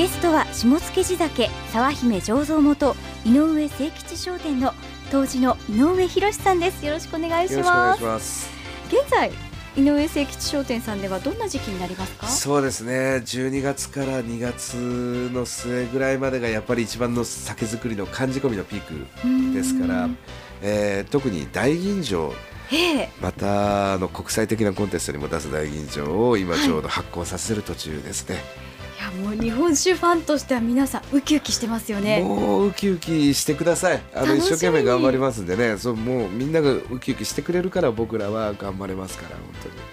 ゲストは下野地酒沢姫醸造元井上誠吉商店の当時の井上博さんです。よろしくお願いします。現在井上誠吉商店さんではどんな時期になりますか？そうですね。12月から2月の末ぐらいまでがやっぱり一番の酒造りの寒仕込みのピークですから、えー、特に大吟醸またあの国際的なコンテストにも出す大吟醸を今ちょうど発行させる途中ですね。はいやもう日本酒ファンとしては皆さんウキウキしてますよね。もうウキウキしてください。あの一生懸命頑張りますんでね。そうもうみんながウキウキしてくれるから僕らは頑張れますから本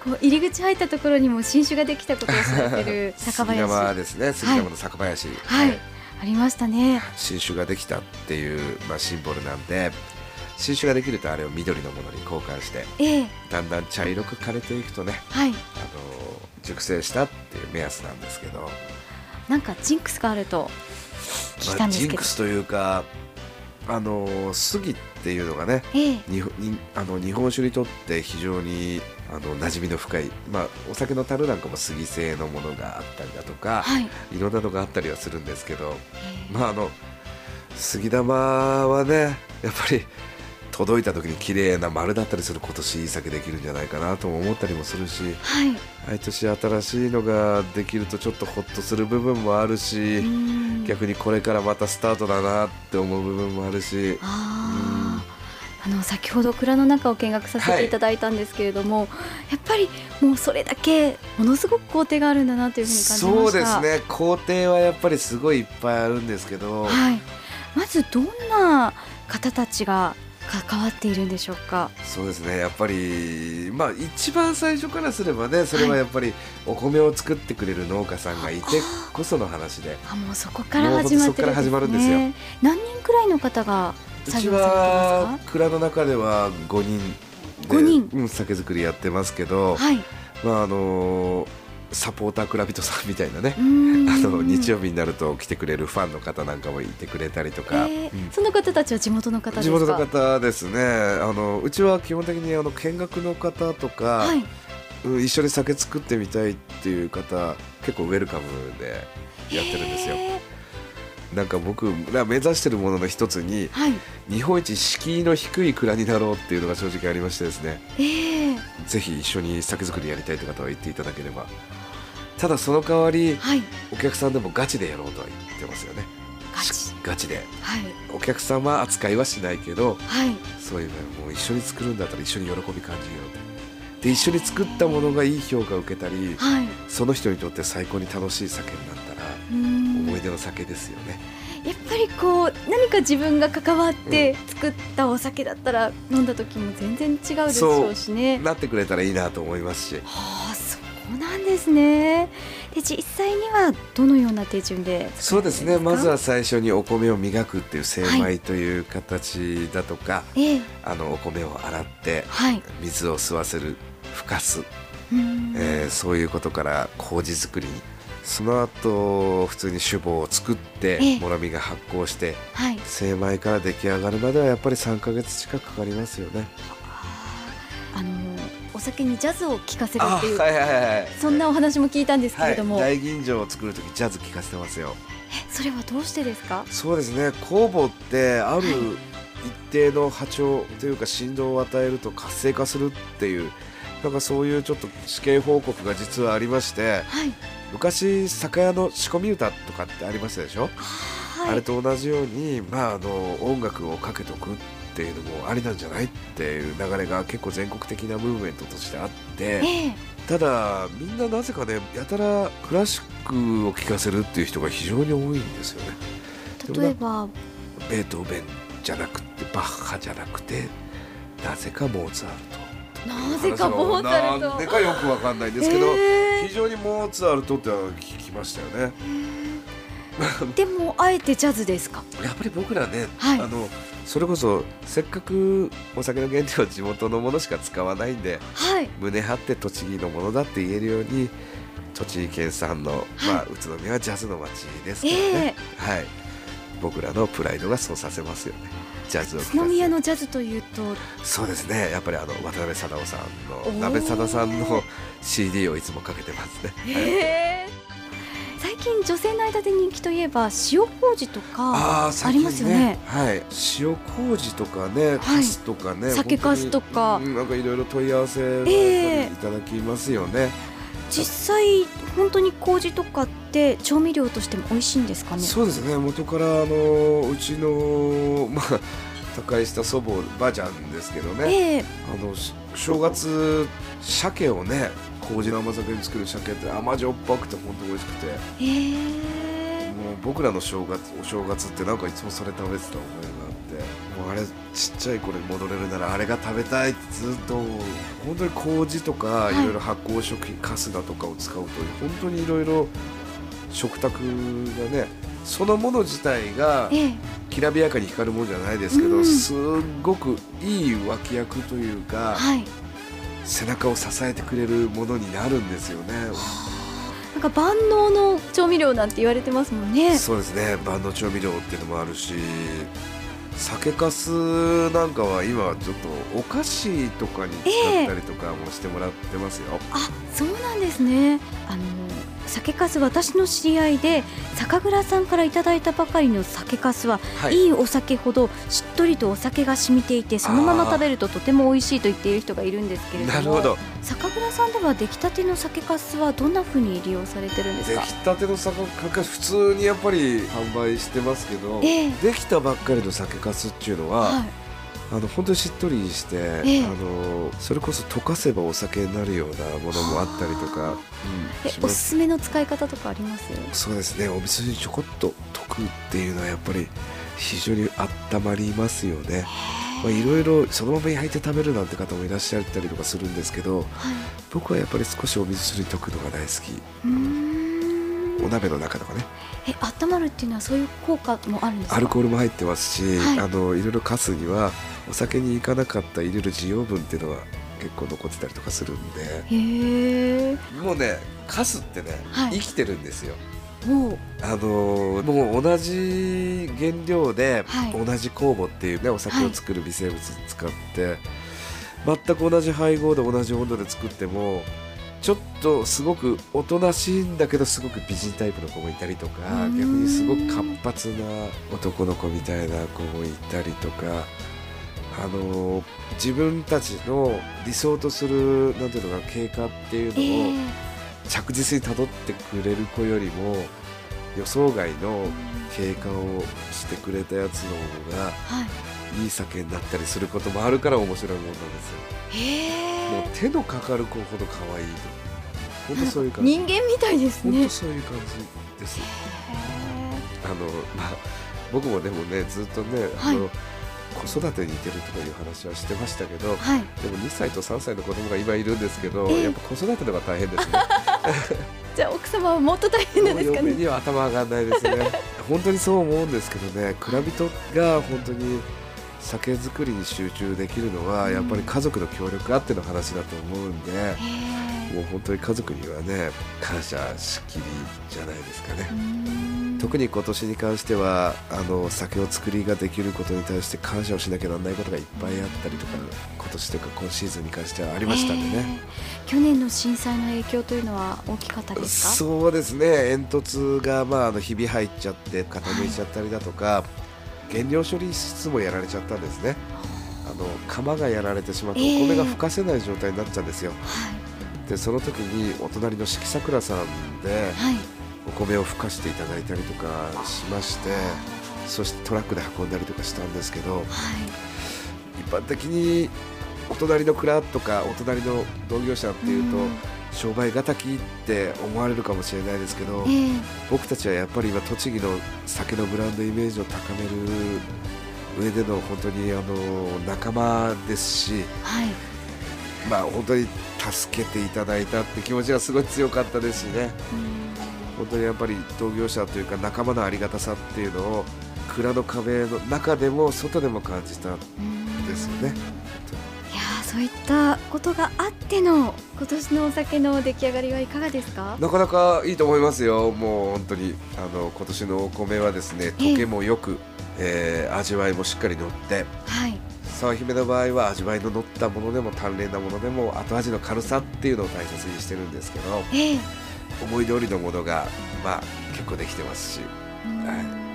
当に。こう入り口入ったところにも新酒ができたことを知らせる 酒林杉山ですね。杉山の酒林、はい、はい、ありましたね。新酒ができたっていう、まあ、シンボルなんで新酒ができるとあれを緑のものに交換して、ええ、だんだん茶色く枯れていくとね、はい、あの熟成したっていう目安なんですけどなんかジンクスがあると聞いたんですけど、まあ、ジンクスというかあの杉っていうのがね、ええ、にあの日本酒にとって非常にあの馴染みの深い、まあ、お酒の樽なんかも杉製のものがあったりだとか、はい、いろんなのがあったりはするんですけど、えまああの杉玉はねやっぱり届いた時に綺麗な丸だったりする今年いい酒できるんじゃないかなとも思ったりもするし、はい、毎年新しいのができるとちょっとほっとする部分もあるし逆にこれからまたスタートだなって思う部分もあるし。あの先ほど蔵の中を見学させていただいたんですけれども、はい、やっぱりもうそれだけものすごく工程があるんだなというふうに感じまそうですね。工程はやっぱりすごいいっぱいあるんですけど、はい、まずどんな方たちが関わっているんでしょうか？そうですね。やっぱりまあ一番最初からすればねそれはやっぱりお米を作ってくれる農家さんがいてこその話で、あもうそこから始まってるんです、ね、何人くらいの方がうちは蔵の中では5人で5人、うん、酒造りやってますけど、はい、まああのーサポータークラビトさんみたいなね。あの日曜日になると来てくれるファンの方なんかもいてくれたりとか、えーうん、その方たちは地元の方地元の方ですね。あのうちは基本的にあの見学の方とか、はい、一緒に酒作ってみたいっていう方結構ウェルカムでやってるんですよ。えー。なんか僕が目指しているものの一つに、はい、日本一敷居の低い蔵になろうっていうのが正直ありましてですね、えー、ぜひ一緒に酒造りやりたいという方は言っていただければただその代わり、はい、お客さんでもガチでやろうとは言ってますよね。ガチ。ガチで、はい、お客様扱いはしないけど、はい、そういうのもう一緒に作るんだったら一緒に喜び感じようで一緒に作ったものがいい評価を受けたり、はい、その人にとって最高に楽しい酒になったら思い出の酒ですよね。やっぱりこう何か自分が関わって作ったお酒だったら飲んだ時も全然違うでしょうしね。なってくれたらいいなと思いますし。はあそうなんですね。で実際にはどのような手順でそうですね。まずは最初にお米を磨くっていう精米という形だとか、はい、あのお米を洗って、はい、水を吸わせるふかす、えー、そういうことから麹作りに。その後普通に酒母を作ってもろみが発酵して、はい、精米から出来上がるまではやっぱり3か月近くかかりますよね。あのお酒にジャズを聴かせるっていう、はいはいはい、そんなお話も聞いたんですけれども、はい、大吟醸を作る時ジャズ聴かせてますよ。えそれはどうしてですか？そうですね。酵母ってある一定の波長というか振動を与えると活性化するっていうなんかそういうちょっと試験報告が実はありまして、はい、昔酒屋の仕込み歌とかってありましたでしょ、はい、あれと同じように、まあ、あの音楽をかけとくっていうのもありなんじゃないっていう流れが結構全国的なムーブメントとしてあって、えー、ただみんななぜかねやたらクラシックを聴かせるっていう人が非常に多いんですよね。例えば？ベートーベンじゃなくてバッハじゃなくてなぜかモーツァルト。なぜかモーツァルト。なんでかよくわかんないんですけど、えー、非常にモーツァルトって聞きましたよね。でもあえてジャズですか？やっぱり僕らね、はい、あのそれこそせっかくお酒の原料は地元のものしか使わないんで、はい、胸張って栃木のものだって言えるように栃木県産の、はい、まあ、宇都宮はジャズの街ですからね、えー、はい、僕らのプライドがそうさせますよね。ジャズを宇都宮のジャズというと？そうですね。やっぱりあの渡辺貞夫さんの鍋貞さんの CD をいつもかけてますね。えー、最近近女性の間で人気といえば塩麹とかありますよね、ね、はい。塩麹とかねカスとかね、酒かすとか。なんかいろいろ問い合わせいただきますよね、えー、実際本当に麹とかって調味料としても美味しいんですかね？そうですね。元からあのうちのまあ他界した祖母ばあちゃんですけどね、えー、あの正月鮭をね麹の甘酒に作る鮭って甘じょっぱくて本当美味しくて、えー、もう僕らの正月お正月ってなんかいつもそれ食べてた思いがあって。もうあれちっちゃい頃に戻れるならあれが食べたいってずっと本当に麹とかい。ろいろ発酵食品、はい、春日とかを使うと本当にいろいろ食卓がねそのもの自体がきらびやかに光るものじゃないですけど、すっごくいい脇役というか、はい、背中を支えてくれるものになるんですよね。なんか万能の調味料なんて言われてますもんね。そうですね。万能調味料っていうのもあるし酒粕なんかは今ちょっとお菓子とかに使ったりとかもしてもらってますよ。えー、あそうなんですね。あの酒粕私の知り合いで酒蔵さんからいただいたばかりの酒粕は、はい、いいお酒ほどしっとりとお酒が染みていてそのまま食べるととても美味しいと言っている人がいるんですけれどもなるほど。酒蔵さんでは出来たての酒粕はどんなふうに利用されてるんですか？出来たての酒粕普通にやっぱり販売してますけど、えー、できたばっかりの酒粕っていうのは、はいあの本当にしっとりして、ええ、あのそれこそ溶かせばお酒になるようなものもあったりとか、うん、おすすめの使い方とかあります？そうですねお水にちょこっと溶くっていうのはやっぱり非常に温まりますよね。まあ、いろいろそのまま焼いて食べるなんて方もいらっしゃったりとかするんですけど、はい、僕はやっぱり少しお水に溶くのが大好き。お鍋の中とかね。え温まるっていうのはそういう効果もあるんですか？アルコールも入ってますし、はい、あのいろいろカスにはお酒に行かなかった入れる需要分っていうのは結構残ってたりとかするんで。もうねカスってね、はい、生きてるんですよ。あのもう同じ原料で、同じ酵母っていうねお酒を作る微生物使って、全く同じ配合で同じ温度で作ってもちょっとすごくおとなしいんだけどすごく美人タイプの子もいたりとか逆にすごく活発な男の子みたいな子もいたりとかあの自分たちの理想とするなんていうのか経過っていうのを着実にたどってくれる子よりも予想外の経過をしてくれたやつの方が、い。い酒になったりすることもあるから面白いもんなんですよ。もう手のかかる子ほど可愛いと。本当そういう感じ。人間みたいですね。本当そういう感じです。あのまあ僕もでもねずっとね、はい、あの子育てに似てるとかいう話はしてましたけど、はい、でも2歳と3歳の子供が今いるんですけど、やっぱ子育てのが大変ですね。じゃあ奥様はもっと大変なんですかね。には頭上がらないですね。本当にそう思うんですけどね蔵人が本当に酒造りに集中できるのはやっぱり家族の協力あっての話だと思うんで、もう本当に家族にはね感謝しきりじゃないですかね。特に今年に関してはあの酒を作りができることに対して感謝をしなきゃならないことがいっぱいあったりとか今年というか今シーズンに関してはありましたんでね、去年の震災の影響というのは大きかったですか？そうですね。煙突が、まあ、あのひび入っちゃって傾いちゃったりだとか、はい原料処理室もやられちゃったんですね。あの釜がやられてしまってお米がふかせない状態になっちゃうんですよ、えー、でその時にお隣の四季桜さんで、お米をふかしていただいたりとかしましてそしてトラックで運んだりとかしたんですけど、はい、一般的にお隣の蔵とかお隣の同業者っていうと、うん商売敵って思われるかもしれないですけど、えー、僕たちはやっぱり今栃木の酒のブランドイメージを高める上での本当にあの仲間ですし、はい、まあ本当に助けていただいたって気持ちがすごい強かったですしね、本当にやっぱり同業者というか仲間のありがたさっていうのを蔵の壁の中でも外でも感じたんですよね。そういったことがあっての今年のお酒の出来上がりはいかがですか？なかなかいいと思いますよ。もう本当にあの今年のお米はですね溶けもよく、えー、味わいもしっかり乗って、はい、沢姫の場合は味わいの乗ったものでも淡麗なものでも後味の軽さっていうのを大切にしてるんですけど、えー、思い通りのものがまあ結構できてますし、はい